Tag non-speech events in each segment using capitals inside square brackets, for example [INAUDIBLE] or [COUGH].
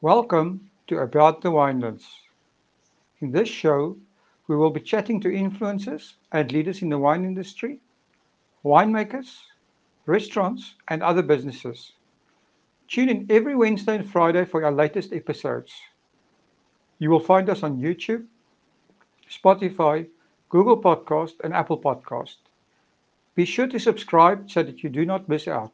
Welcome to About the Winelands. In this show, we will be chatting to influencers and leaders in the wine industry, winemakers, restaurants, and other businesses. Tune in every Wednesday and Friday for our latest episodes. You will find us on YouTube, Spotify, Google Podcast, and Apple Podcast. Be sure to subscribe so that you do not miss out.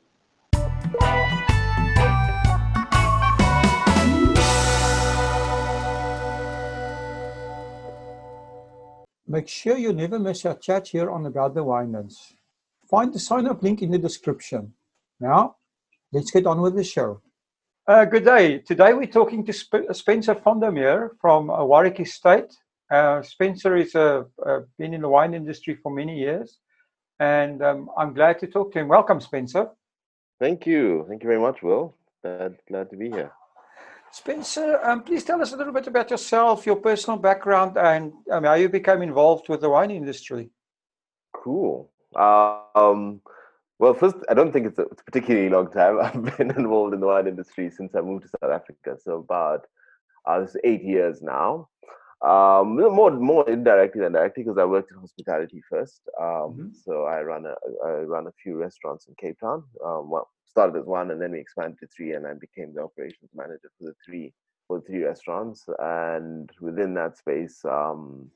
Make sure you never miss our chat here on About the Winelands. Find the sign up link in the description. Now, let's get on with the show. Uh, good day. Today we're talking to Sp- Spencer Vondermeer from uh, Warwick Estate. Uh, Spencer has uh, uh, been in the wine industry for many years, and um, I'm glad to talk to him. Welcome, Spencer. Thank you. Thank you very much, Will. Glad, glad to be here. Spencer, um, please tell us a little bit about yourself, your personal background, and um, how you became involved with the wine industry. Cool. Um, well, first, I don't think it's a, it's a particularly long time. [LAUGHS] I've been involved in the wine industry since I moved to South Africa, so about uh, this eight years now. Um, more more indirectly than directly because I worked in hospitality first. Um, mm-hmm. So I run a I run a few restaurants in Cape Town. Um, well, started as one, and then we expanded to three, and I became the operations manager for the three for the three restaurants. And within that space, um,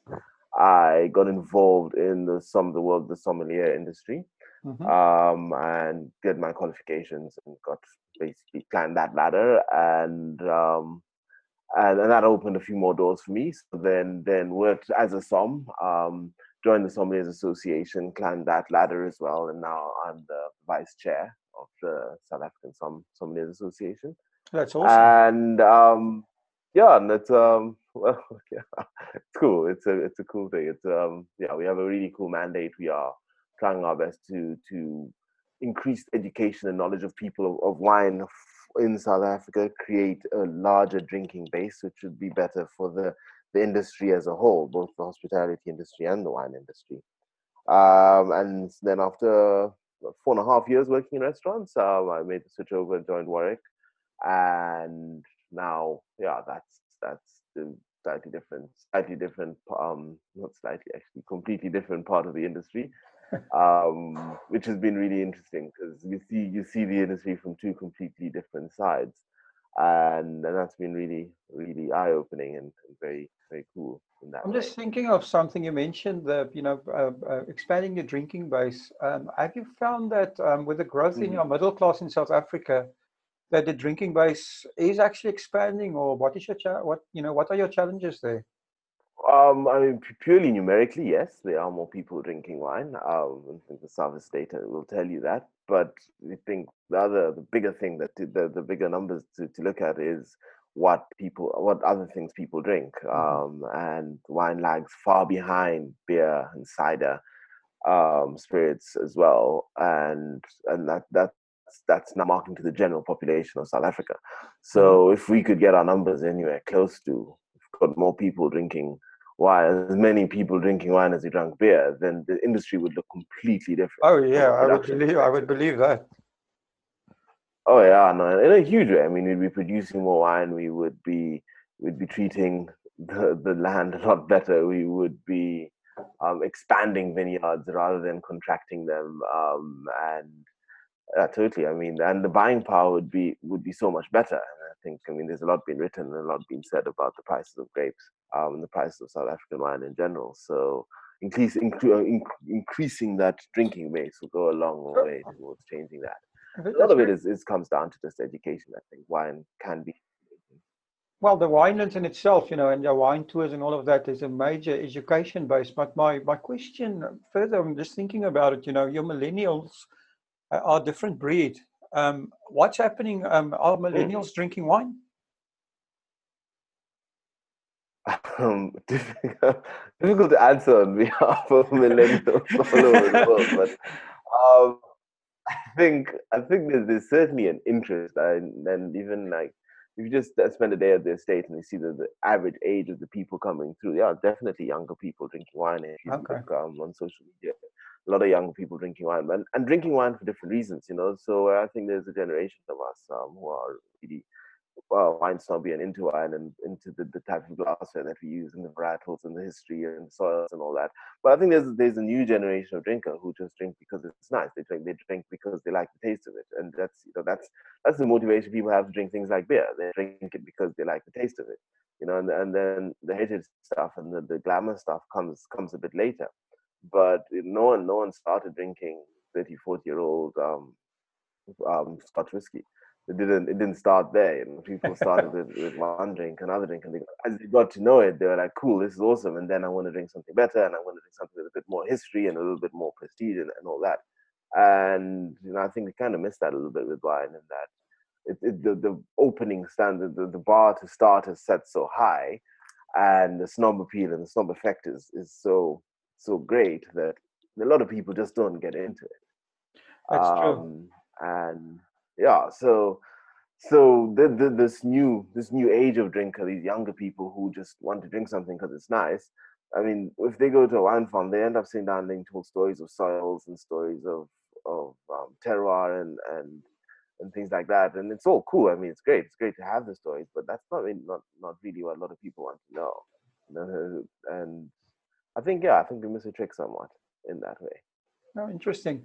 I got involved in the some of the world the sommelier industry, mm-hmm. um, and did my qualifications and got basically climbed that ladder and. Um, and, and that opened a few more doors for me. So then, then worked as a som, um, joined the Sommeliers Association, climbed that ladder as well, and now I'm the vice chair of the South African Som Sommeliers Association. That's awesome. And um, yeah, and it's um, [LAUGHS] well, yeah, it's cool. It's a it's a cool thing. It's um, yeah, we have a really cool mandate. We are trying our best to to increase education and knowledge of people of, of wine in South Africa, create a larger drinking base, which would be better for the the industry as a whole, both the hospitality industry and the wine industry. Um, and then after four and a half years working in restaurants. Um, I made the switch over and joined Warwick, and now, yeah, that's that's the slightly different, slightly different, um, not slightly actually, completely different part of the industry, [LAUGHS] um, which has been really interesting because you see you see the industry from two completely different sides, and, and that's been really really eye opening and, and very very cool. I'm way. just thinking of something you mentioned, the you know uh, uh, expanding your drinking base. Um, have you found that um, with the growth mm-hmm. in your middle class in South Africa, that the drinking base is actually expanding, or what is your cha- what you know what are your challenges there? Um, I mean, purely numerically, yes, there are more people drinking wine. Um, I think the service data will tell you that. But I think the other, the bigger thing that the the bigger numbers to, to look at is what people what other things people drink mm-hmm. um, and wine lags far behind beer and cider um, spirits as well and and that that's that's not marking to the general population of South Africa. So mm-hmm. if we could get our numbers anywhere close to, we've got more people drinking wine, as many people drinking wine as they drank beer, then the industry would look completely different. Oh yeah, I would believe I would believe that. Oh yeah, no, in a huge way. I mean, we'd be producing more wine. We would be we'd be treating the, the land a lot better. We would be um, expanding vineyards rather than contracting them. Um, and uh, totally, I mean, and the buying power would be would be so much better. And I think, I mean, there's a lot been written and a lot been said about the prices of grapes um, and the prices of South African wine in general. So increase, incre- increasing that drinking base will go a long way towards changing that a lot of it is, is comes down to just education. I think wine can be. Well, the winelands in itself, you know, and the wine tours and all of that is a major education base. But my my question further, I'm just thinking about it. You know, your millennials are a different breed. Um, what's happening? Um, are hmm. millennials drinking wine? Um, [LAUGHS] difficult, difficult to answer on behalf of millennials [LAUGHS] all over the world, but um, I think I think there's, there's certainly an interest, and, and even like if you just uh, spend a day at the estate and you see the, the average age of the people coming through, yeah, definitely younger people drinking wine. Okay. look um, on social media, a lot of young people drinking wine and, and drinking wine for different reasons, you know. So I think there's a generation of us um, who are really wine snobby and into wine and into the, the type of glassware that we use and the varietals and the history and the soils and all that. But I think there's there's a new generation of drinker who just drink because it's nice. They drink they drink because they like the taste of it, and that's you know that's that's the motivation people have to drink things like beer. They drink it because they like the taste of it, you know. And and then the heritage stuff and the, the glamour stuff comes comes a bit later. But no one no one started drinking 30, 40 year old um, um, Scotch whiskey it didn't it didn't start there. and people started with, with [LAUGHS] [LAUGHS] one drink, another drink, and they, as they got to know it, they were like, "Cool, this is awesome." And then I want to drink something better, and I want to drink something with a bit more history and a little bit more prestige and, and all that. And you know, I think we kind of missed that a little bit with wine, in that it, it, the the opening standard, the, the bar to start is set so high, and the snob appeal and the snob effect is is so so great that a lot of people just don't get into it. That's um, true. And yeah so so the, the, this new this new age of drinker these younger people who just want to drink something because it's nice i mean if they go to a wine farm they end up sitting down and being told stories of soils and stories of of um, terroir and and and things like that and it's all cool i mean it's great it's great to have the stories but that's not really not not really what a lot of people want to know know [LAUGHS] and i think yeah i think we miss a trick somewhat in that way oh interesting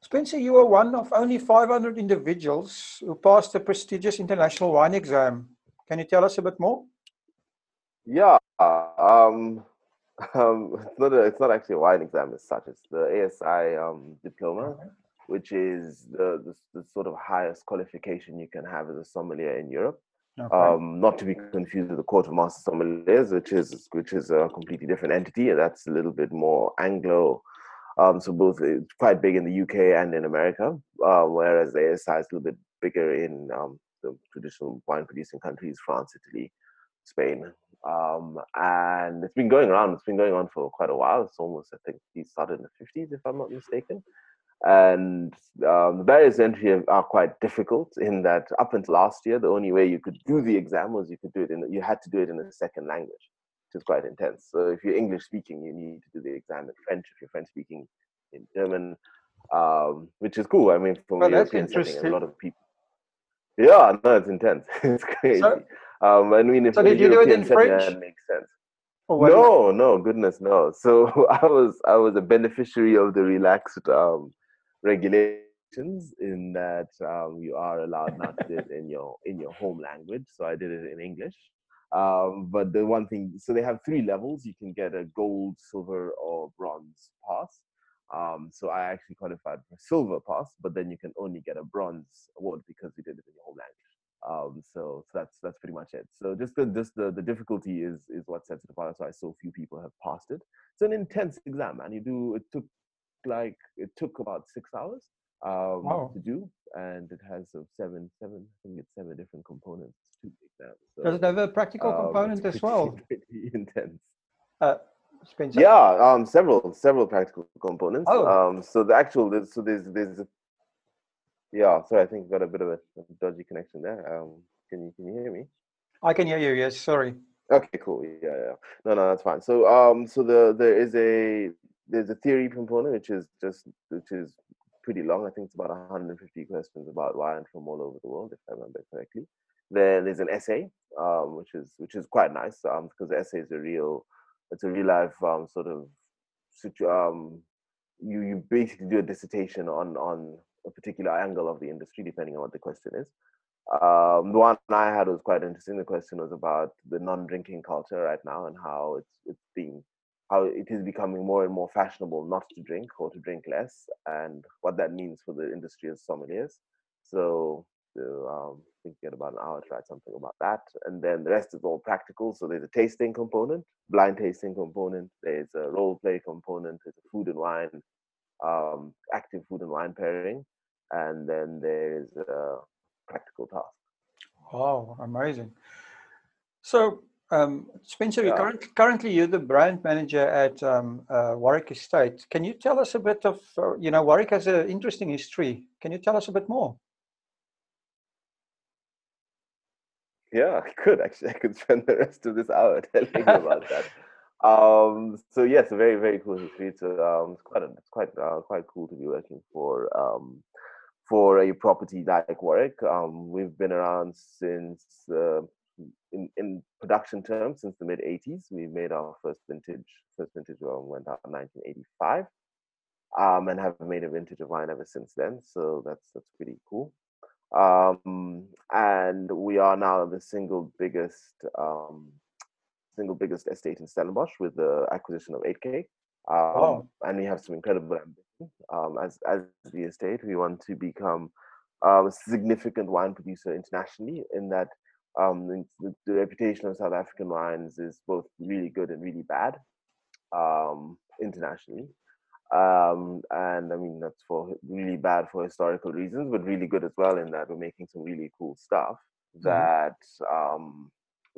Spencer, you are one of only 500 individuals who passed the prestigious international wine exam. Can you tell us a bit more? Yeah, um, [LAUGHS] um, it's not a, it's not actually a wine exam as such. It's the ASI um, diploma, okay. which is the, the, the sort of highest qualification you can have as a sommelier in Europe. Okay. Um, not to be confused with the Court of Master Sommeliers, which is which is a completely different entity. That's a little bit more Anglo um, so both it's quite big in the UK and in America, uh, whereas the ASI is a little bit bigger in um, the traditional wine producing countries, France, Italy, Spain. Um, and it's been going around. It's been going on for quite a while. It's almost, I think, he started in the 50s, if I'm not mistaken. And um, the barriers to entry are quite difficult in that up until last year, the only way you could do the exam was you could do it in, you had to do it in a second language which is quite intense. So if you're English speaking, you need to do the exam in French. If you're French speaking, in German, um, which is cool. I mean, from well, European setting, a lot of people. Yeah, no, it's intense. [LAUGHS] it's crazy. So, um, I mean, if so did you do it in French? That makes sense. no, no, goodness, no. So [LAUGHS] I was I was a beneficiary of the relaxed um, regulations in that um, you are allowed not to do it in your in your home language. So I did it in English. Um, but the one thing, so they have three levels. You can get a gold, silver, or bronze pass. Um, so I actually qualified for silver pass, but then you can only get a bronze award because you did it in your home language. Um, so, so that's that's pretty much it. So just the just the, the difficulty is is what sets it apart. So why so few people have passed it. It's an intense exam, and you do it took like it took about six hours um, wow. to do, and it has a seven seven I think it's seven different components to exam. So, Does it have a practical um, component as well? Pretty [LAUGHS] intense. Uh, Spencer? Yeah, um, several several practical components. Oh. Um, so the actual so there's there's yeah. Sorry, I think got a bit of a dodgy connection there. Um, can you can you hear me? I can hear you. Yes, sorry. Okay, cool. Yeah, yeah. No, no, that's fine. So, um, so the there is a there's a theory component which is just which is pretty long. I think it's about 150 questions about wine from all over the world, if I remember correctly. Then there's an essay, um, which is which is quite nice um, because the essay is a real it's a real life um, sort of um, you you basically do a dissertation on on a particular angle of the industry, depending on what the question is. Um, the one I had was quite interesting. The question was about the non-drinking culture right now and how it's it's being how it is becoming more and more fashionable not to drink or to drink less, and what that means for the industry as sommeliers. So so um, I think you get about an hour to write something about that. And then the rest is all practical. So there's a tasting component, blind tasting component, there's a role play component, there's a food and wine, um, active food and wine pairing, and then there's a practical task. Wow, amazing. So, um, Spencer, yeah. current, currently you're the brand manager at um, uh, Warwick Estate. Can you tell us a bit of, uh, you know, Warwick has an interesting history. Can you tell us a bit more? Yeah, I could actually. [LAUGHS] I could spend the rest of this hour [LAUGHS] telling you about that. [LAUGHS] Um, so yes, a very very cool history. It's, um, it's quite it's quite uh, quite cool to be working for um, for a property like Warwick. Um, we've been around since, uh, in, in production terms, since the mid 80s. We made our first vintage, first vintage wine went out in 1985, um, and have made a vintage of wine ever since then. So that's that's pretty cool. Um, and we are now the single biggest um, single biggest estate in Stellenbosch with the acquisition of 8K. Um. And we have some incredible ambition um, as as the estate. We want to become um, a significant wine producer internationally. In that, um, the, the, reputation of South African wines is both really good and really bad um, internationally. Um, and I mean that's for really bad for historical reasons, but really good as well in that we're making some really cool stuff mm-hmm. that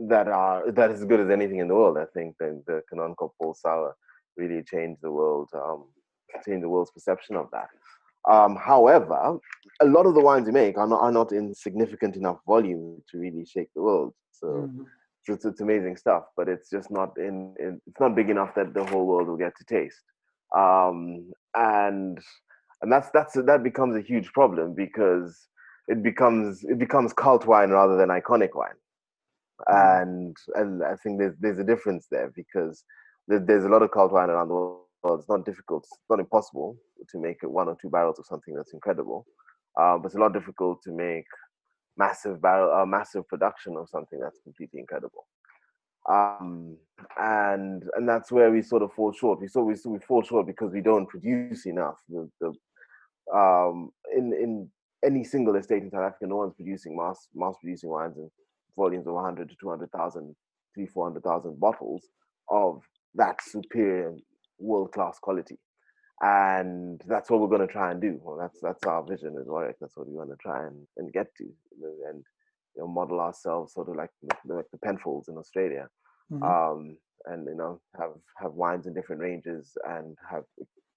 that are that is as good as anything in the world. I think the, the Kanonkop Paul Sauer really changed the world, changed the world's perception of that. Um, however, a lot of the wines we make are not, are not in significant enough volume to really shake the world. So, mm-hmm. so it's, it's, amazing stuff, but it's just not in, in, It's not big enough that the whole world will get to taste. Um, and and that's that's that becomes a huge problem because it becomes it becomes cult wine rather than iconic wine. Mm-hmm. And and I think there's there's a difference there because there's a lot of cult wine around the world. Well, it's not difficult, it's not impossible to make one or two barrels of something that's incredible, uh, but it's a lot difficult to make massive barrel, uh, massive production of something that's completely incredible. Um, and and that's where we sort of fall short. We so we, we fall short because we don't produce enough. The, the um, in in any single estate in South Africa, no one's producing mass mass producing wines in volumes of 100 to 200,000, 3, 400,000 bottles of that superior world class quality. And that's what we're going to try and do. Well, that's that's our vision as well. That's what we want to try and, and get to, and you know, model ourselves sort of like the, like the Penfolds in Australia, mm-hmm. um, and you know have have wines in different ranges and have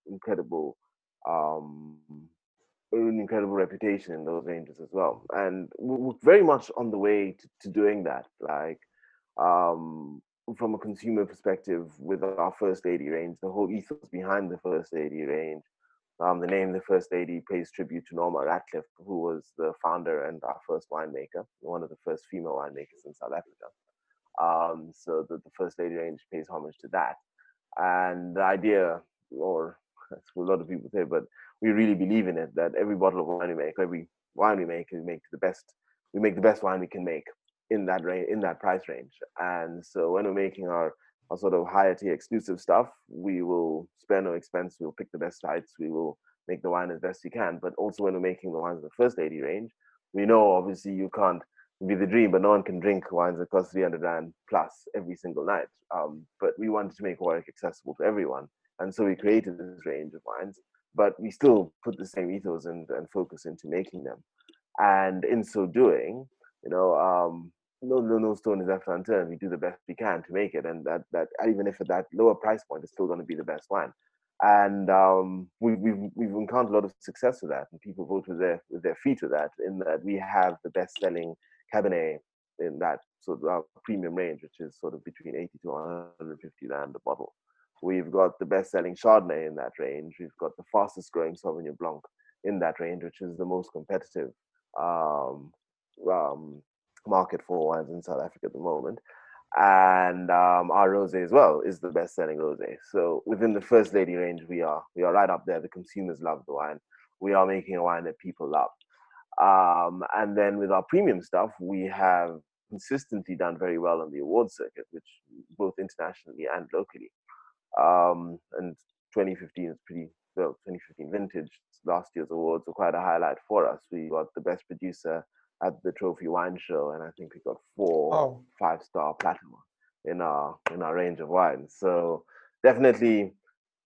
incredible um, an incredible reputation in those ranges as well. And we're very much on the way to, to doing that. Like um, from a consumer perspective with our First Lady range, the whole ethos behind the First Lady range. Um, the name the First Lady pays tribute to Norma Ratcliffe, who was the founder and our first winemaker, one of the first female winemakers in South Africa. Um, so the, the First Lady range pays homage to that. And the idea, or [LAUGHS] that's what a lot of people say, but we really believe in it that every bottle of wine we make, every wine we make, we make the best. We make the best wine we can make in that range, in that price range. And so when we're making our, our sort of higher tier exclusive stuff, we will spare no expense. We'll pick the best sites. We will make the wine as best we can. But also when we're making the wines in the first lady range, we know obviously you can't be the dream, but no one can drink wines that cost 300 rand plus every single night. Um, but we wanted to make Warwick accessible to everyone. And so we created this range of wines, but we still put the same ethos and, and focus into making them. And in so doing, you know, um, no, no, no stone is left unturned. We do the best we can to make it, and that that even if at that lower price point, it's still going to be the best wine. And um, we, we've we've encountered a lot of success with that, and people vote with their with their feet with that. In that we have the best selling Cabernet in that sort of uh, premium range, which is sort of between 80 to 150 rand a bottle. We've got the best selling Chardonnay in that range. We've got the fastest growing Sauvignon Blanc in that range, which is the most competitive um, um, market for wines in South Africa at the moment. And um, our rosé as well is the best-selling rosé. So within the First Lady range, we are we are right up there. The consumers love the wine. We are making a wine that people love. Um, and then with our premium stuff, we have consistently done very well on the award circuit, which both internationally and locally. Um, and 2015 is pretty well. 2015 vintage last year's awards were quite a highlight for us. We got the best producer at the Trophy Wine Show, and I think we got four oh. five star platinum in our in our range of wines. So definitely,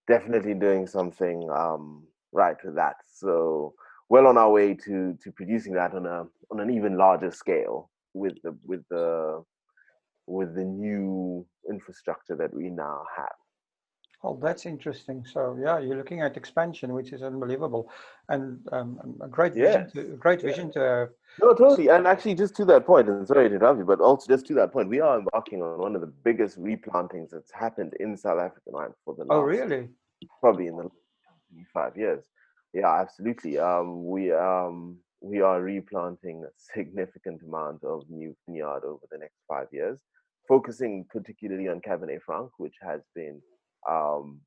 definitely doing something um, right with that. So well on our way to to producing that on a on an even larger scale with the with the with the new infrastructure that we now have. Oh, that's interesting. So yeah, you're looking at expansion, which is unbelievable, and um, a great vision. To, a great vision to have. No, totally. And actually, just to that point, and sorry to interrupt you, but also just to that point, we are embarking on one of the biggest replantings that's happened in South African wine for the oh, last. Oh, really? Probably in the five years. Yeah, absolutely. Um, we um, we are replanting a significant amount of new vineyard over the next five years, focusing particularly on Cabernet Franc, which has been um,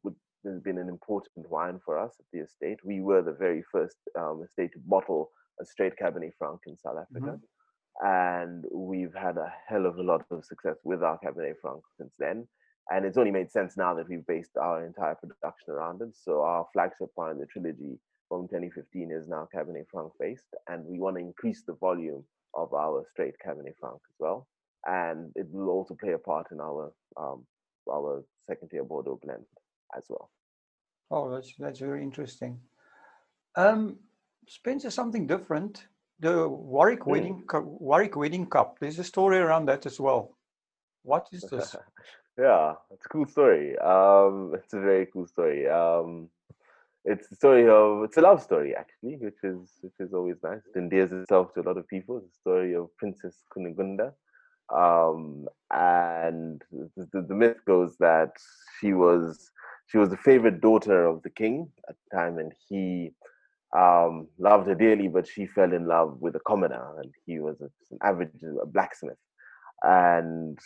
has been an important wine for us at the estate. We were the very first um, estate to bottle a straight Cabernet Franc in South Africa. Mm-hmm. And we've had a hell of a lot of success with our Cabernet Franc since then. And it's only made sense now that we've based our entire production around it. So our flagship wine, the trilogy from 2015, is now Cabernet Franc based. And we want to increase the volume of our straight Cabernet Franc as well. And it will also play a part in our um, our second tier Bordeaux blend as well. Oh, that's that's very interesting. Um, Spencer, something different. The Warwick mm. wedding Warwick wedding cup. There's a story around that as well. What is this? [LAUGHS] yeah, it's a cool story. Um, it's a very cool story. Um, it's the story of it's a love story actually, which is which is always nice. It endears itself to a lot of people. It's the story of Princess Kunigunda. Um, and the, the, myth goes that she was she was the favorite daughter of the king at the time, and he um, loved her dearly, but she fell in love with a commoner, and he was a, an average a blacksmith. And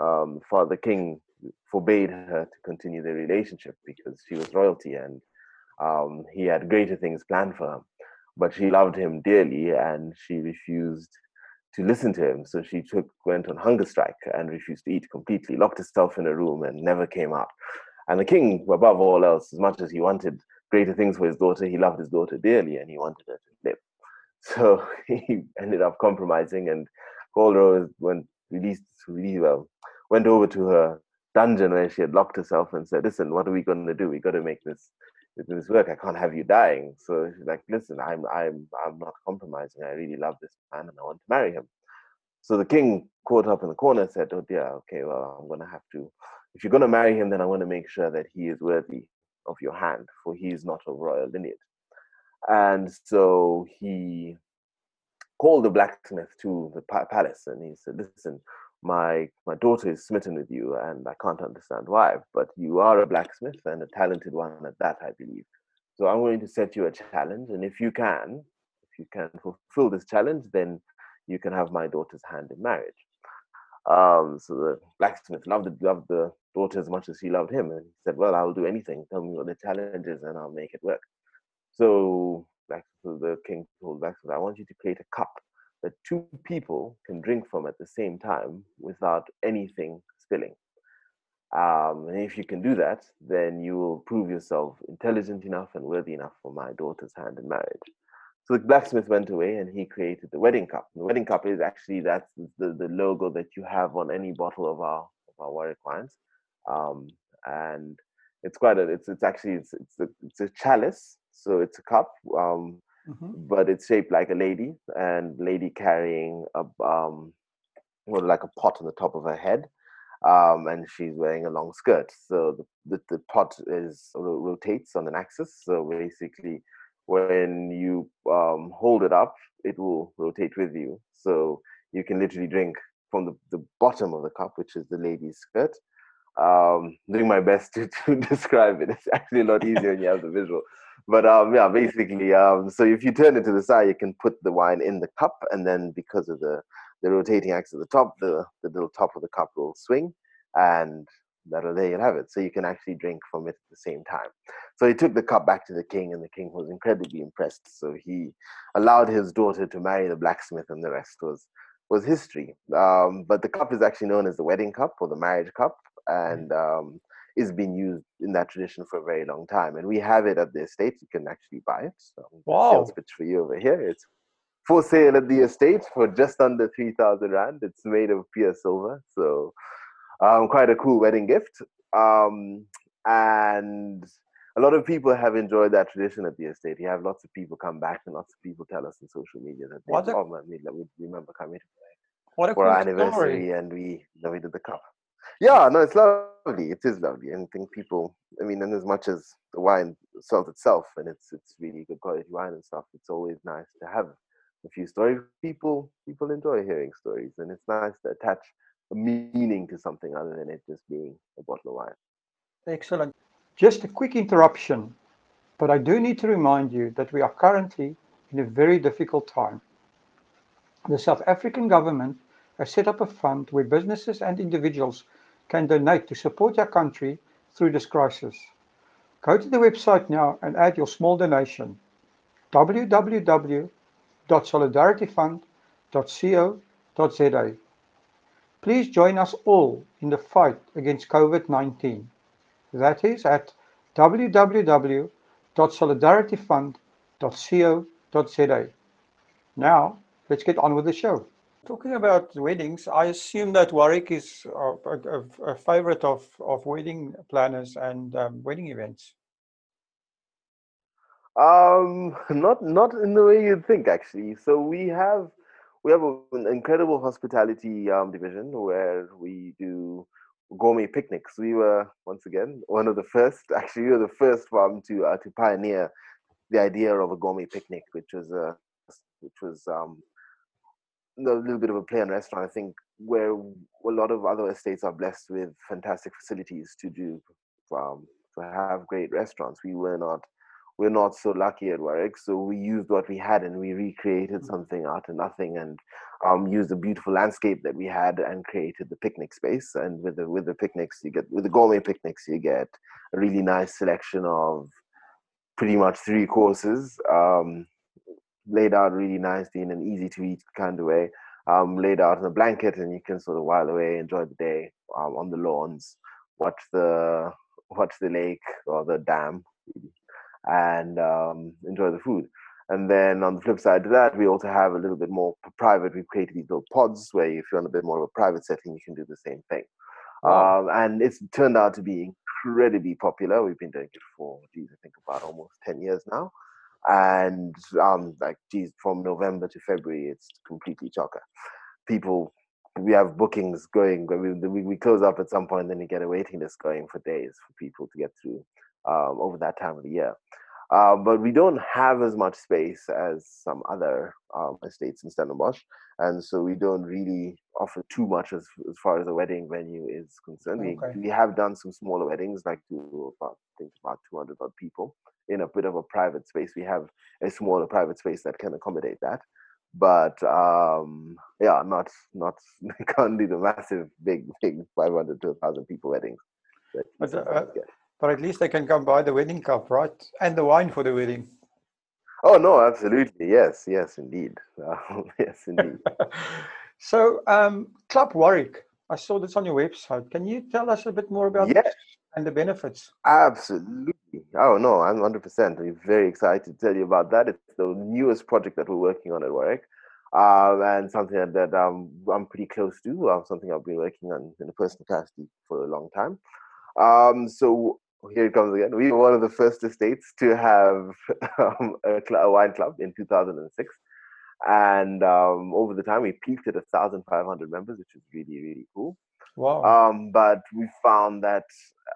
um, Father King forbade her to continue the relationship because she was royalty, and um, he had greater things planned for her. But she loved him dearly, and she refused to listen to him. So she took went on hunger strike and refused to eat completely, locked herself in a room and never came out. And the king, above all else, as much as he wanted greater things for his daughter, he loved his daughter dearly and he wanted her to live. [LAUGHS] So he ended up compromising and Calder went released really well, went over to her dungeon where she had locked herself and said, Listen, what are we gonna do? We gotta make this this work. I can't have you dying. So she's like, listen, I'm I'm I'm not compromising. I really love this man and I want to marry him. So the king caught up in the corner said, Oh dear, okay, well, I'm gonna have to if you're gonna marry him, then I want to make sure that he is worthy of your hand, for he is not of royal lineage. And so he called the blacksmith to the palace and he said, Listen, my my daughter is smitten with you and i can't understand why but you are a blacksmith and a talented one at that i believe. So i'm going to set you a challenge and if you can if you can fulfill this challenge then you can have my daughter's hand in marriage. Um, so the blacksmith loved the, loved the daughter as much as he loved him and he said well i'll do anything. Tell me what the challenge is and i'll make it work. So, so the king told blacksmith i want you to create a cup that two people can drink from at the same time without anything spilling. Um, and if you can do that, then you will prove yourself intelligent enough and worthy enough for my daughter's hand in marriage. So the blacksmith went away and he created the wedding cup. The wedding cup is actually that's the, the logo that you have on any bottle of our of our Warwick wines, um, and it's quite a it's it's actually it's it's a, it's a chalice, so it's a cup. Um, mm-hmm. but it's shaped like a lady and lady carrying a um well, like a pot on the top of her head um, and she's wearing a long skirt. So the, the, the pot is rotates on an axis. So basically when you um, hold it up it will rotate with you. So you can literally drink from the, the bottom of the cup which is the lady's skirt. Um, doing my best to, [LAUGHS] to describe it. It's actually a lot easier when you have the visual but um, yeah, basically, um, so if you turn it to the side, you can put the wine in the cup, and then because of the the rotating axis at the top, the the little top of the cup will swing, and that'll there you'll have it. So you can actually drink from it at the same time. So he took the cup back to the king, and the king was incredibly impressed. So he allowed his daughter to marry the blacksmith, and the rest was was history. Um, but the cup is actually known as the wedding cup or the marriage cup, mm. and um, is being used in that tradition for a very long time. And we have it at the estate. You can actually buy it. So wow. Sales pitch for you over here. It's for sale at the estate for just under 3,000 Rand. It's made of pure silver. So um, quite a cool wedding gift. Um, and a lot of people have enjoyed that tradition at the estate. You have lots of people come back and lots of people tell us on social media that they, a, oh man, we, remember coming to what a for cool our anniversary story. and we, we did the cup. Yeah, no, it's lovely. It is lovely, and I think people. I mean, and as much as the wine sells itself, and it's it's really good quality wine and stuff, it's always nice to have a few stories. People people enjoy hearing stories, and it's nice to attach a meaning to something other than it just being a bottle of wine. Excellent. Just a quick interruption. but I do need to remind you that we are currently in a very difficult time. The South African government has set up a fund where businesses and individuals can donate to support our country through this crisis. Go to the website now and add your small donation www.solidarityfund.co.za. Please join us all in the fight against COVID 19. That is at www.solidarityfund.co.za. Now, let's get on with the show. Talking about weddings, I assume that Warwick is a, a, a favorite of, of wedding planners and um, wedding events. Um, not not in the way you'd think, actually. So we have we have an incredible hospitality um, division where we do gourmet picnics. We were once again one of the first. [LAUGHS] Actually, we were the first farm to uh, to pioneer the idea of a gourmet picnic, which was a which was um, a little bit of a play on restaurant. I think where a lot of other estates are blessed with fantastic facilities to do um, to have great restaurants. We were not we're not so lucky at Warwick. So we used what we had and we recreated mm. something out of nothing and um, used the beautiful landscape that we had and created the picnic space. And with the with the picnics, you get with the gourmet picnics, you get a really nice selection of pretty much three courses um, laid out really nicely in an easy to eat kind of way. Um, laid out in a blanket, and you can sort of while away, enjoy the day um, on the lawns, watch the [LAUGHS] watch the lake or the dam and um, enjoy the food. And then on the flip side to that, we also have a little bit more private. We've created these little pods where if you're in a bit more of a private setting, you can do the same thing. Wow. Um, and it's turned out to be incredibly popular. We've been doing it for, geez, I think about almost 10 years now. And um, like, geez, from November to February, it's completely chocker. People, we have bookings going. We, we, we close up at some point, then you get a waiting list going for days for people to get through um, over that time of the year. Uh, but we don't have as much space as some other um, estates in Stellenbosch, and so we don't really offer too much as, as far as the wedding venue is concerned. Okay. We, we have done some smaller weddings, like to about I think about 200 odd people in a bit of a private space. We have a smaller private space that can accommodate that, but um, yeah, not not [LAUGHS] can't do the massive, big, big 500 to 1,000 people weddings. But, uh, but at least they can come buy the wedding cup, right? And the wine for the wedding. Oh no, absolutely, yes, yes, indeed, uh, [LAUGHS] yes, indeed. [LAUGHS] so, um, Club Warwick, I saw this on your website. Can you tell us a bit more about yes. this and the benefits? Absolutely. Oh no, I'm 100%. I'm very excited to tell you about that. It's the newest project that we're working on at Warwick. Um, and something that, that um, I'm pretty close to, uh, something I've been working on in a personal capacity for a long time. Um, so here it comes again. We were one of the first estates to have [LAUGHS] um, a, cl- a, wine club in 2006. And um, over the time, we peaked at 1,500 members, which is really, really cool. Wow. Um, but we found that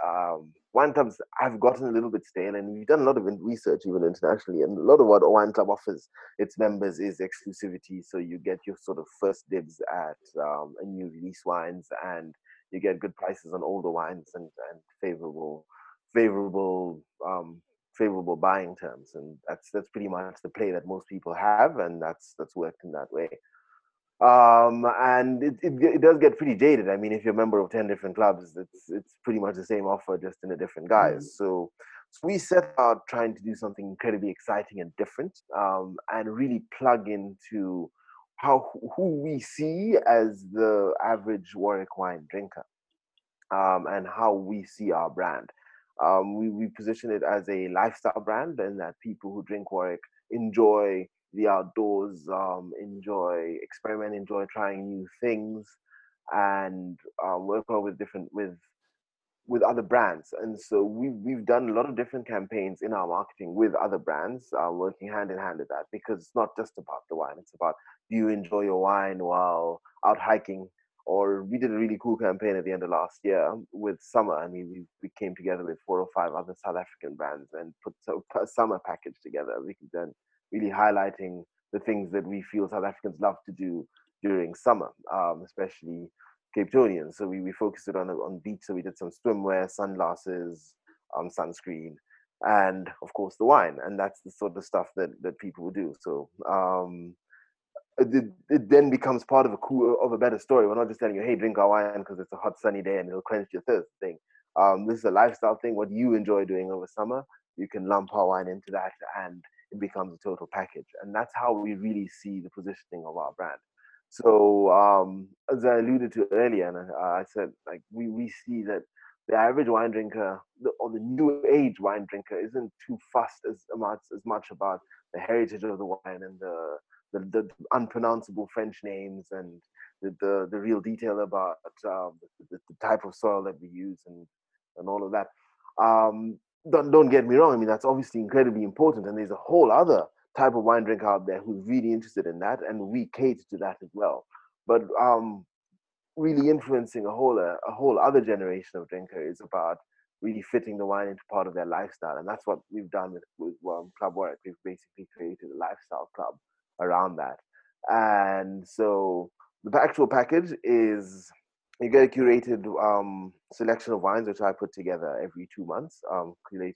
um, wine clubs have gotten a little bit stale, and we've done a lot of research, even internationally. And a lot of what a wine club offers its members is exclusivity. So you get your sort of first dibs at um, a new release wines, and you get good prices on older wines and, and favorable favorable um, favorable buying terms, and that's that's pretty much the play that most people have, and that's that's worked in that way. Um, and it, it, it does get pretty jaded. I mean, if you're a member of ten different clubs, it's it's pretty much the same offer, just in a different guise. Mm. So, so we set out trying to do something incredibly exciting and different, um, and really plug into how who we see as the average Warwick wine drinker, um, and how we see our brand. Um, we, we position it as a lifestyle brand and that people who drink Warwick enjoy the outdoors, um, enjoy experiment, enjoy trying new things, and um, work well with different with with other brands. And so we've we've done a lot of different campaigns in our marketing with other brands, uh, working hand in hand with that because it's not just about the wine; it's about do you enjoy your wine while out hiking or we did a really cool campaign at the end of last year with summer. I mean, we, we came together with four or five other south african brands and put [LAUGHS] a summer package together. We could then really highlighting the things that we feel south africans love to do during summer um, especially cape townians so we, we focused it on on beach. So we did some swimwear sunglasses um, sunscreen and of course the wine, and that's the sort of stuff that that people do. So um, it, it, then becomes part of a cool of a better story. We're not just telling you, hey, drink our wine because it's a hot sunny day and it'll quench your thirst thing. Um, this is a lifestyle thing. What you enjoy doing over summer, you can lump our wine into that, and it becomes a total package. And that's how we really see the positioning of our brand. So um, as I alluded to earlier, and I, I said, like we we see that the average wine drinker or the new age wine drinker isn't too fussed as much as much about the heritage of the wine and the the, the unpronounceable French names and the, the, the real detail about um, the, the, type of soil that we use and, and all of that. Um, don't, don't get me wrong. I mean, that's obviously incredibly important. And there's a whole other type of wine drinker out there who's really interested in that. And we cater to that as well. But um, really influencing a whole, uh, a whole other generation of drinker is about really fitting the wine into part of their lifestyle. And that's what we've done with, with um, Club Warwick. We've basically created a lifestyle club around that. And so the actual package is you get a curated um, selection of wines, which I put together every two months, um, curated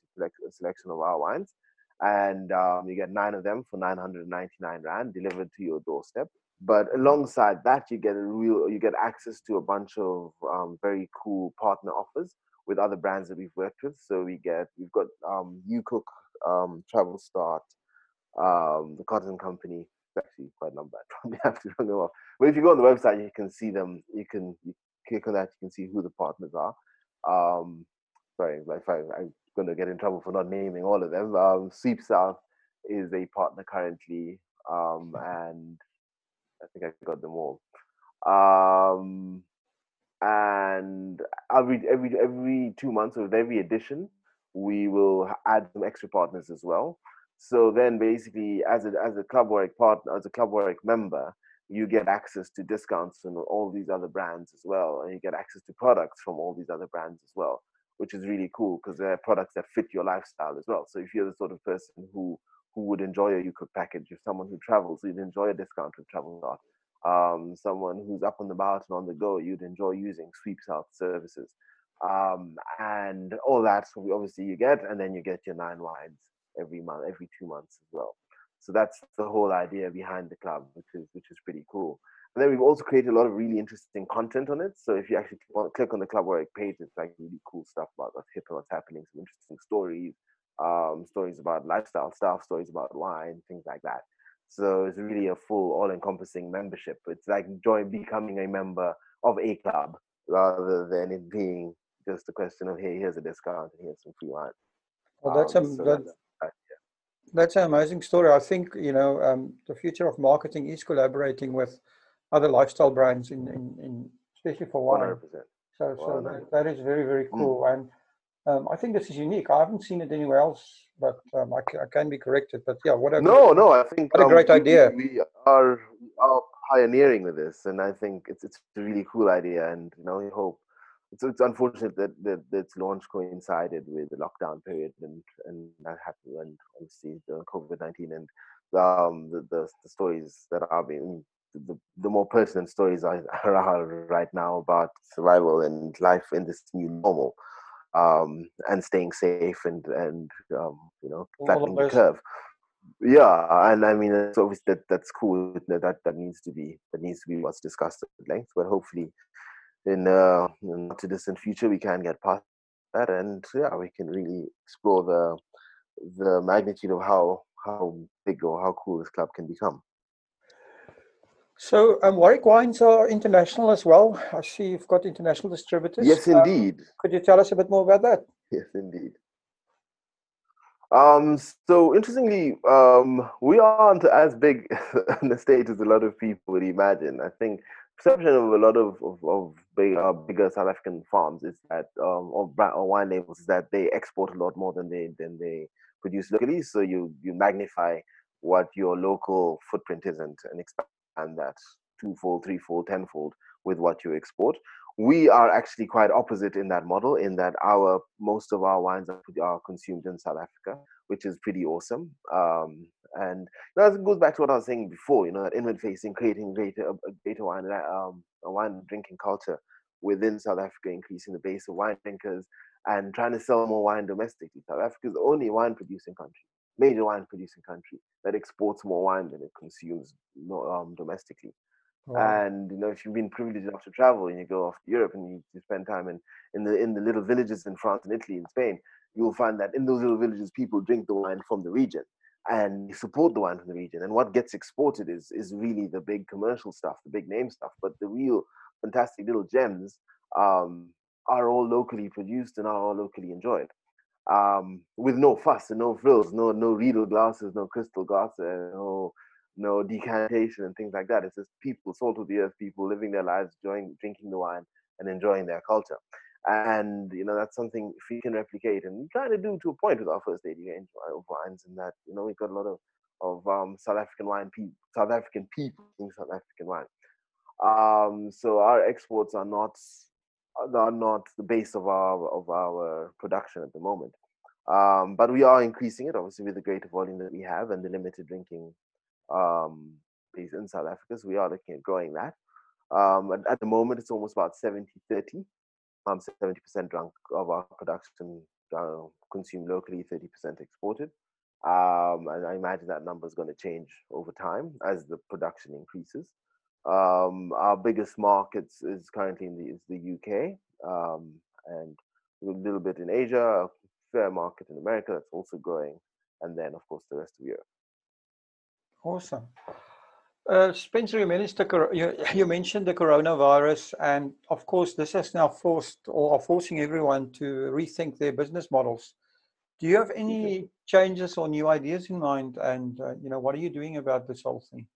selection of our wines. And um, you get nine of them for 999 Rand delivered to your doorstep. But alongside that, you get a real, you get access to a bunch of um, very cool partner offers with other brands that we've worked with. So we get, we've got um, UCook, um, Travelstart, um, the Cotton Company. It's actually quite not bad. [LAUGHS] Probably have to run them off. But if you go on the website, you can see them. You can you click on that. You can see who the partners are. Um, sorry, if I, I'm going to get in trouble for not naming all of them. Um, SweepSouth is a partner currently, um, [LAUGHS] and I think I got them all. Um, and every every every two months with every edition, we will add some extra partners as well. So then basically as a as a Club Warwick partner, as a Club Warwick member, you get access to discounts and all these other brands as well. And you get access to products from all these other brands as well, which is really cool because they're products that fit your lifestyle as well. So if you're the sort of person who who would enjoy a UCook package, if someone who travels, you'd enjoy a discount with Travel Dot. Um, someone who's up on the mountain on the go, you'd enjoy using Sweep South services. Um, and all that, so obviously you get, and then you get your nine wines every month, every two months as well. So that's the whole idea behind the club, which is which is pretty cool. And then we've also created a lot of really interesting content on it. So if you actually click on the Club Warwick page, it's like really cool stuff about what's hip and what's happening, some interesting stories, um, stories about lifestyle stuff, stories about wine, things like that. So it's really a full, all-encompassing membership. It's like join becoming a member of a club rather than it being just a question of hey, here's a discount and here's some free wine. Well, that's um, a, so that, that's an amazing story. I think you know um, the future of marketing is collaborating with other lifestyle brands in, in, in especially for wine. 100%. So, so that, that is very very mm. cool, mm. and um, I think this is unique. I haven't seen it anywhere else, but um, I, I, can be corrected. But yeah, what a no, no, I think what a great we, idea. We are, are pioneering with this, and I think it's it's a really cool idea, and you know, we hope it's, it's unfortunate that, that, that its launch coincided with the lockdown period and and that happened and obviously the COVID nineteen and um, the, the, the stories that are being the, the more pertinent stories are, [LAUGHS] are right now about survival and life in this new normal um, and staying safe and and um, you know flattening the curve. Yeah, and I mean it's obviously that that's cool. That, that that needs to be that needs to be what's discussed at length. But hopefully, in, uh, in not too distant future we can get past that and yeah we can really explore the the magnitude of how how big or how cool this club can become so um, Warwick Wines are international as well. I see you've got international distributors. Yes, um, indeed. Um, could you tell us a bit more about that? Yes, indeed. Um, so interestingly, um, we aren't as big [LAUGHS] in the state as a lot of people would imagine. I think perception of a lot of of, of big, uh, bigger South African farms is that um, or, or wine labels is that they export a lot more than they than they produce locally. So you you magnify what your local footprint is and, and expand that twofold, threefold, tenfold with what you export. We are actually quite opposite in that model, in that our most of our wines are, are consumed in South Africa, which is pretty awesome. Um, and you know, it goes back to what I was saying before, you know, that inward facing, creating greater, a greater wine, um, a wine drinking culture within South Africa, increasing the base of wine drinkers and trying to sell more wine domestically. South Africa is the only wine producing country, major wine producing country that exports more wine than it consumes um, domestically. Wow. And you know, if you've been privileged enough to travel and you go off to Europe and you, you spend time in, in the in the little villages in France and Italy and Spain, you will find that in those little villages, people drink the wine from the region and support the wine from the region. And what gets exported is is really the big commercial stuff, the big name stuff. But the real fantastic little gems um, are all locally produced and are all locally enjoyed. Um, with no fuss and no frills, no no Riedel glasses, no crystal glasses, no no decantation and things like that. It's just people, salt of the earth people living their lives, enjoying drinking the wine and enjoying their culture. And you know that's something if we can replicate, and we kind of do to a point with our First Lady range of wines, and that you know we've got a lot of of um, South African wine people, South African people in South African wine. Um, so our exports are not are not the base of our of our production at the moment. Um, but we are increasing it, obviously, with the greater volume that we have and the limited drinking um, in South Africa. So we are looking at growing that. Um, and at the moment, it's almost about 70 30. Um, 70% drunk of our production uh, consumed locally, 30% exported. Um, and I imagine that number is going to change over time as the production increases. Um, our biggest markets is currently in the, is the UK um, and a little bit in Asia, a fair market in America that's also growing, and then of course the rest of Europe. Awesome. Uh, Spencer, you mentioned, the, you, you mentioned the coronavirus, and of course, this has now forced or are forcing everyone to rethink their business models. Do you have any changes or new ideas in mind? And uh, you know, what are you doing about this whole thing?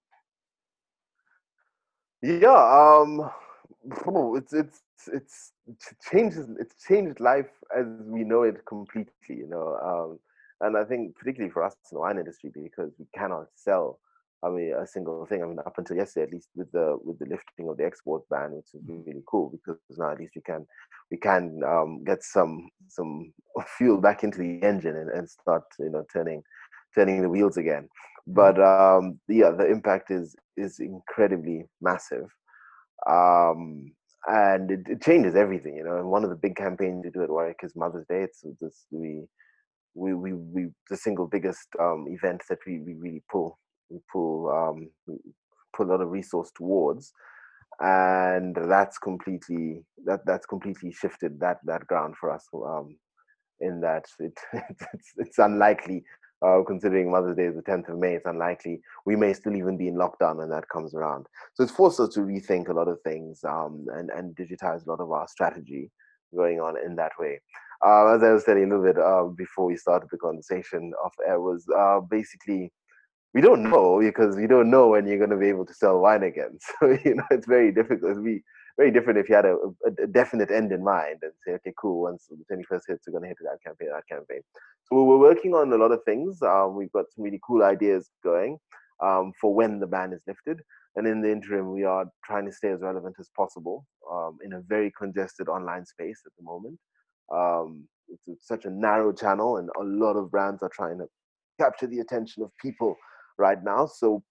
Yeah, um, it's it's it's changes it's changed life as we know it completely. You know, um, and I think particularly for us in the wine industry because we cannot sell. I mean, a single thing. I mean, up until yesterday, at least with the with the lifting of the export ban, which is really, really cool because now at least we can we can um, get some some [LAUGHS] fuel back into the engine and, and start you know turning turning the wheels again. Mm-hmm. But um, yeah, the impact is is incredibly massive, um, and it, it, changes everything. You know, and one of the big campaigns we do at Warwick is Mother's Day. It's this we we we, we the single biggest um, event that we, we really pull we pull um, we put a lot of resource towards and that's completely that that's completely shifted that that ground for us um, in that it, [LAUGHS] it's, it's unlikely uh, considering Mother's Day is the 10th of May, it's unlikely we may still even be in lockdown when that comes around. So it's forced us to rethink a lot of things um, and, and digitize a lot of our strategy going on in that way. Uh, as I was telling a little bit uh, before we started the conversation off air, was uh, basically we don't know because we don't know when you're going to be able to sell wine again. [LAUGHS] So you know it's very difficult. It'd be very different if you had a, a, definite end in mind and say, okay, cool. Once the 21st hits, we're going to hit that campaign, that campaign. So we're working on a lot of things. Um, we've got some really cool ideas going um, for when the ban is lifted. And in the interim, we are trying to stay as relevant as possible um, in a very congested online space at the moment. Um, it's, it's, such a narrow channel, and a lot of brands are trying to capture the attention of people right now. So,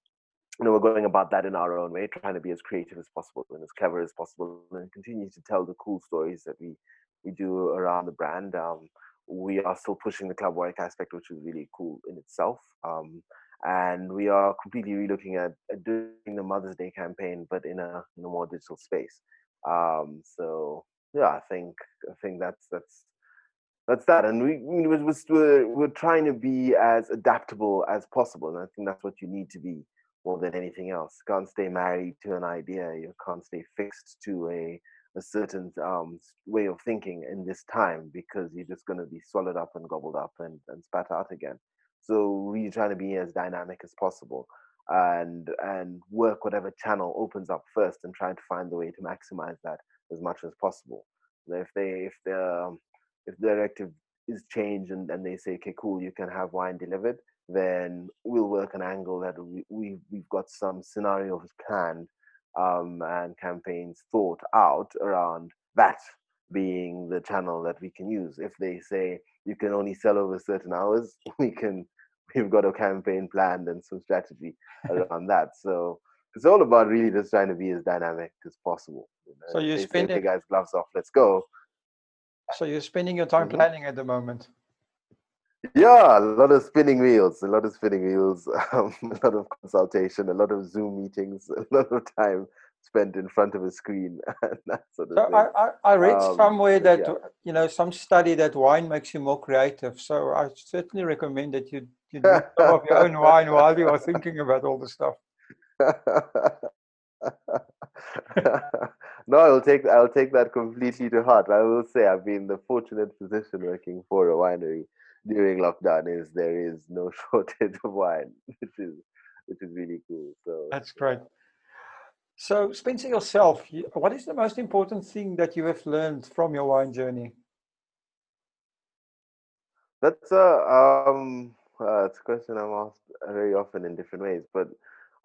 you know, we're going about that in our own way, trying to be as creative as possible and as clever as possible, and continue to tell the cool stories that we we do around the brand. Um, we are still pushing the club work aspect, which is really cool in itself. Um, and we are completely relooking at, at, doing the Mother's Day campaign, but in a in a more digital space. Um, so yeah, I think I think that's that's that's that. And we, we we're, we're trying to be as adaptable as possible, and I think that's what you need to be more than anything else. Can't stay married to an idea. You can't stay fixed to a a certain um, way of thinking in this time because you're just going to be swallowed up and gobbled up and, and spat out again. So we're trying to be as dynamic as possible and and work whatever channel opens up first and trying to find the way to maximize that as much as possible. If they if the if the directive is changed and, and they say okay cool you can have wine delivered then we'll work an angle that we, we we've got some scenarios planned um, and campaigns thought out around that being the channel that we can use. If they say you can only sell over certain hours, [LAUGHS] we can we've got a campaign planned and some strategy [LAUGHS] around that. So it's all about really just trying to be as dynamic as possible. You know? So you spend hey guys, gloves off, let's go. So you're spending your time Mhm. planning at the moment. Yeah, a lot of spinning wheels, a lot of spinning wheels, [LAUGHS] um, a lot of consultation, a lot of Zoom meetings, [LAUGHS] a lot of time spent in front of a screen [LAUGHS] that sort of So. I, I, I read Um, somewhere that yeah. you know some study that wine makes you more creative. So I certainly recommend that you you do some of your own wine while you are thinking about all the stuff. [LAUGHS] no, I'll take I'll take that completely to heart. I will say I've been the fortunate position working for a winery during lockdown is there is no [LAUGHS] shortage of wine, which is which is really cool. So That's great. So Spencer, yourself, what is the most important thing that you have learned from your wine journey? That's a um, uh, it's a question I'm asked very often in different ways, but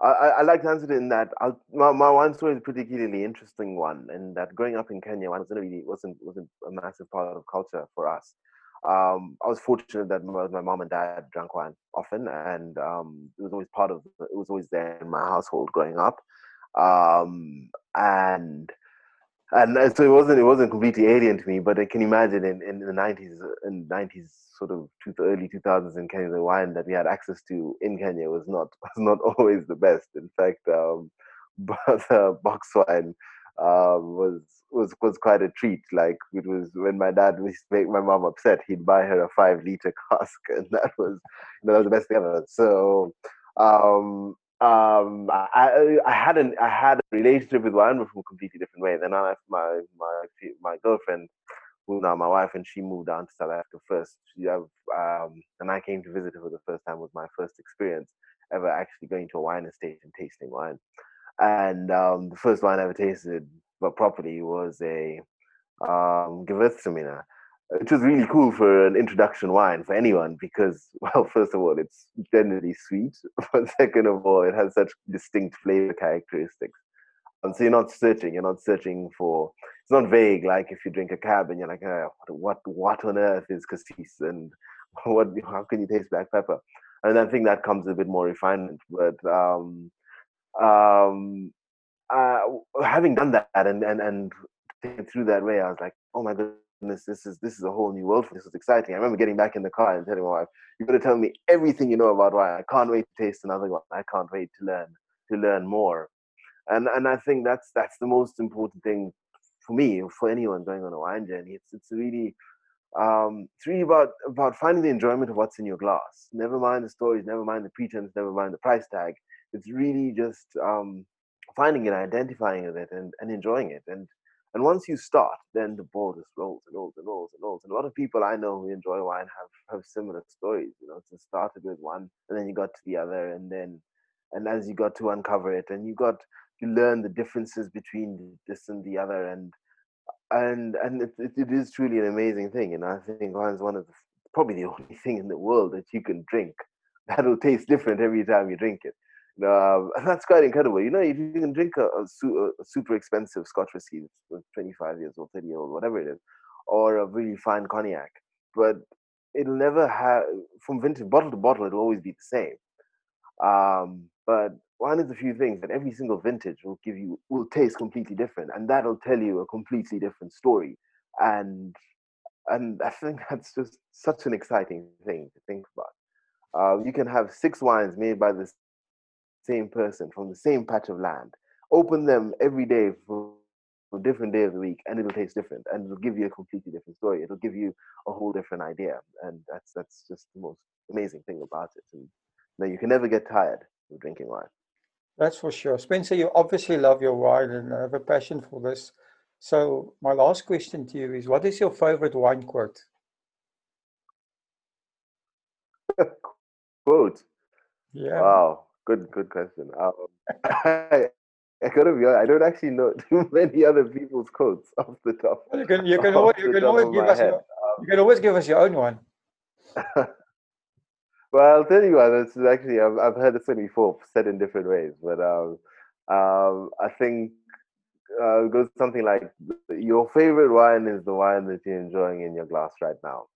I, I, like to answer it in that I'll, my my wine story is a particularly interesting one, and that growing up in Kenya, wine wasn't really wasn't wasn't a massive part of culture for us. Um, I was fortunate that my, my mom and dad drank wine often, and um, it was always part of it was always there in my household growing up, um, and and uh, so it wasn't it wasn't completely alien to me but i can imagine in, in the 90s in 90s sort of to the early 2000s in kenya the wine that we had access to in kenya was not [LAUGHS] was not always the best. In fact um [LAUGHS] but uh, box wine um was was was quite a treat. Like it was when my dad to make my mom upset he'd buy her a five liter [LAUGHS] cask and that was that was the best thing ever. So um um I I had an I had a relationship with wine but from a completely different way. Then I my my my girlfriend, who now my wife, and she moved down to South Africa first. She um and I came to visit her for the first time. Was my first experience ever actually going to a wine estate and tasting wine. And um the first wine I ever tasted, but properly, was a um Gewürztraminer, which was really cool for an introduction wine for anyone because, [LAUGHS] well, first of all, it's generally sweet, [LAUGHS] but second of all, it has such distinct flavor characteristics. And so you're not searching, you're not searching for. It's not vague like if you drink a cab and you're like, uh, what, what on earth is cassis and [LAUGHS] what? How can you taste black pepper? And I think that comes a bit more refinement, but um, um, uh, having done that and and and thinking through that way, I was like, oh my goodness, this is this is a whole new world. This is exciting. I remember getting back in the car and telling my wife, "You're to tell me everything you know about wine. I can't wait to taste another one. I can't wait to learn to learn more." And and I think that's that's the most important thing for me, for anyone going on a wine journey. It's it's really um, it's really about about finding the enjoyment of what's in your glass. Never mind the stories, never mind the pretense, never mind the price tag. It's really just um, finding it, identifying with it, and, and enjoying it. And and once you start, then the ball just rolls and rolls and rolls and rolls. And a lot of people I know who enjoy wine have have similar stories. You know, it started with one, and then you got to the other, and then and as you got to uncover it, and you got to learn the differences between this and the other, and and and it, it, it is truly an amazing thing. And I think wine's one of the probably the [LAUGHS] only thing in the world that you can drink [LAUGHS] that'll taste different every time you drink it. Um, and [LAUGHS] that's quite incredible. You know, if you can drink a, a, su- a super expensive Scotch whiskey, 25 years old, 30 years old, whatever it is, or a really fine cognac, but it'll never have from vintage bottle to bottle. It'll always be the same. Um, but one is a few things that every single vintage will give you will taste completely different, and that'll tell you a completely different story. And and I think [LAUGHS] that's just such an exciting thing to think about. Uh, you can have six wines made by the same person from the same patch of land. Open them every day for a different day of the week, and it'll taste different, and it'll give you a completely different story. It'll give you a whole different idea, and that's that's just the most amazing thing about it. And you, know, you can never get tired of drinking wine. That's for sure. Spencer, you obviously love your wine and have a passion for this. So my last question to you is, what is your favorite wine quote? [LAUGHS] Quote. Yeah. Wow, good good question. Um, I, [LAUGHS] I gotta be honest, I don't actually know [LAUGHS] too many other people's quotes off the top. You can you can always you can always give us your, you can always give us your own one. [LAUGHS] Well, I'll tell you what. This is actually I've I've heard this one before, said in different ways, but um, um, I think uh, it goes something like, "Your favorite wine is the wine that you're enjoying in your glass right now."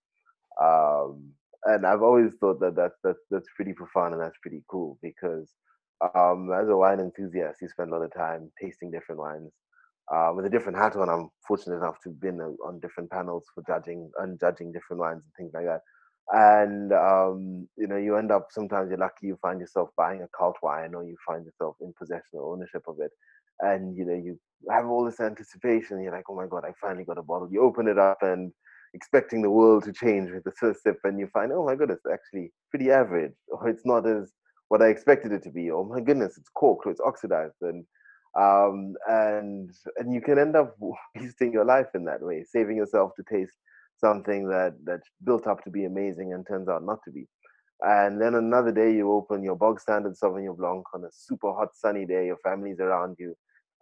Um, and I've always thought that that's that's that's pretty profound and that's pretty cool because um, as a wine enthusiast, you spend a lot of time tasting different wines, uh, with a different hat on. I'm fortunate enough to have been on different panels for judging and judging different wines and things like that. And um, you know, you end up sometimes you're lucky you find yourself buying a cult wine, or you find yourself in possession or ownership of it, and you know you have all this anticipation. You're like, oh my god, I finally got a bottle. You open it up and expecting the world to change with the first sip, and you find, oh my goodness, actually pretty average, [LAUGHS] or it's not as what I expected it to be. Oh my goodness, it's corked or it's oxidized, and um, and and you can end up [LAUGHS] wasting your life in that way, saving yourself to taste something that that's built up to be amazing and turns out not to be. And then another day you open your bog standard Sauvignon Blanc on a super hot sunny day, your family's around you.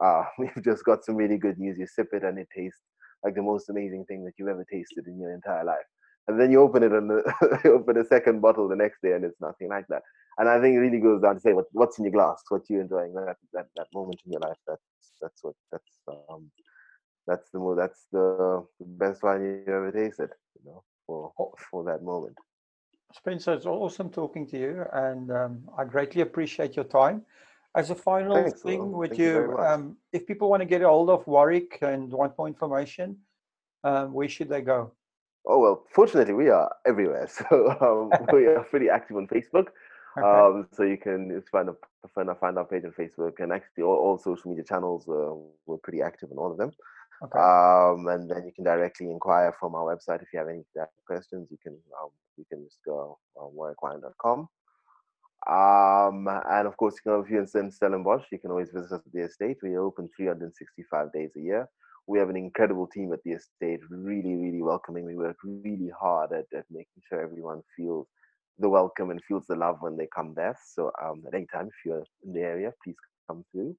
Uh, [LAUGHS] we've just got some really good news. You sip it and it tastes like the most amazing thing that you've ever tasted in your entire life. And then you open it and [LAUGHS] you open a second bottle the next day and it's nothing like that. And I think it really goes down to say what, what's in your glass, what you're enjoying that, that that moment in your life. That's that's what that's um that's the more that's the best wine you ever tasted, you know, for Oh. for that moment. Spencer, it's awesome talking to you, and um, I greatly appreciate your time. As a final Thanks, thing Thank you you, um, if people want to get a hold of Warwick and want more information, um, where should they go? Oh well, fortunately we are everywhere. [LAUGHS] So um, we [LAUGHS] are pretty active on Facebook. Okay. Um, so you can find a find a find our page on Facebook and actually all, all social media channels. Uh, we're pretty active on all of them. okay. Um, and then you can directly inquire from our website if you have any questions. You can um, you can just go on warwickwine.com. Um, and of course, you can if you're in Stellenbosch, you can always visit us at the estate. We are open 365 days a year. We have an incredible team at the estate, really, really welcoming. We work really hard at, at making sure everyone feels the welcome and feels the love when they come there. So um, at any time, if you're in the area, please come through.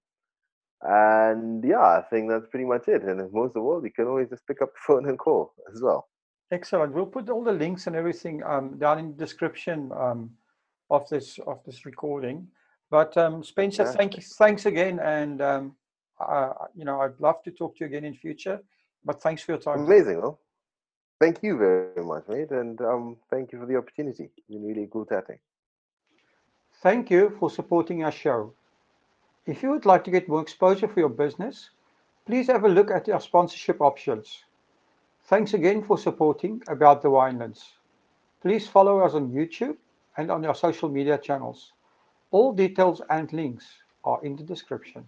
And yeah, I think that's pretty much it. And most of all, you can always just pick up the [LAUGHS] phone and call as well. Excellent. We'll put all the links and everything um, down in the description um, of this of this recording. But um, Spencer, thank you, thanks again, and um, uh, you know I'd love to talk to you again in future. But thanks for your time. Amazing, well. Thank you very much, mate, and um, thank you for the opportunity. It's been really cool chatting. Thank you for supporting our show. If you would like to get more exposure for your business, please have a look at our sponsorship options. Thanks again for supporting About the Winelands. Please follow us on YouTube and on your social media channels. All details and links are in the description.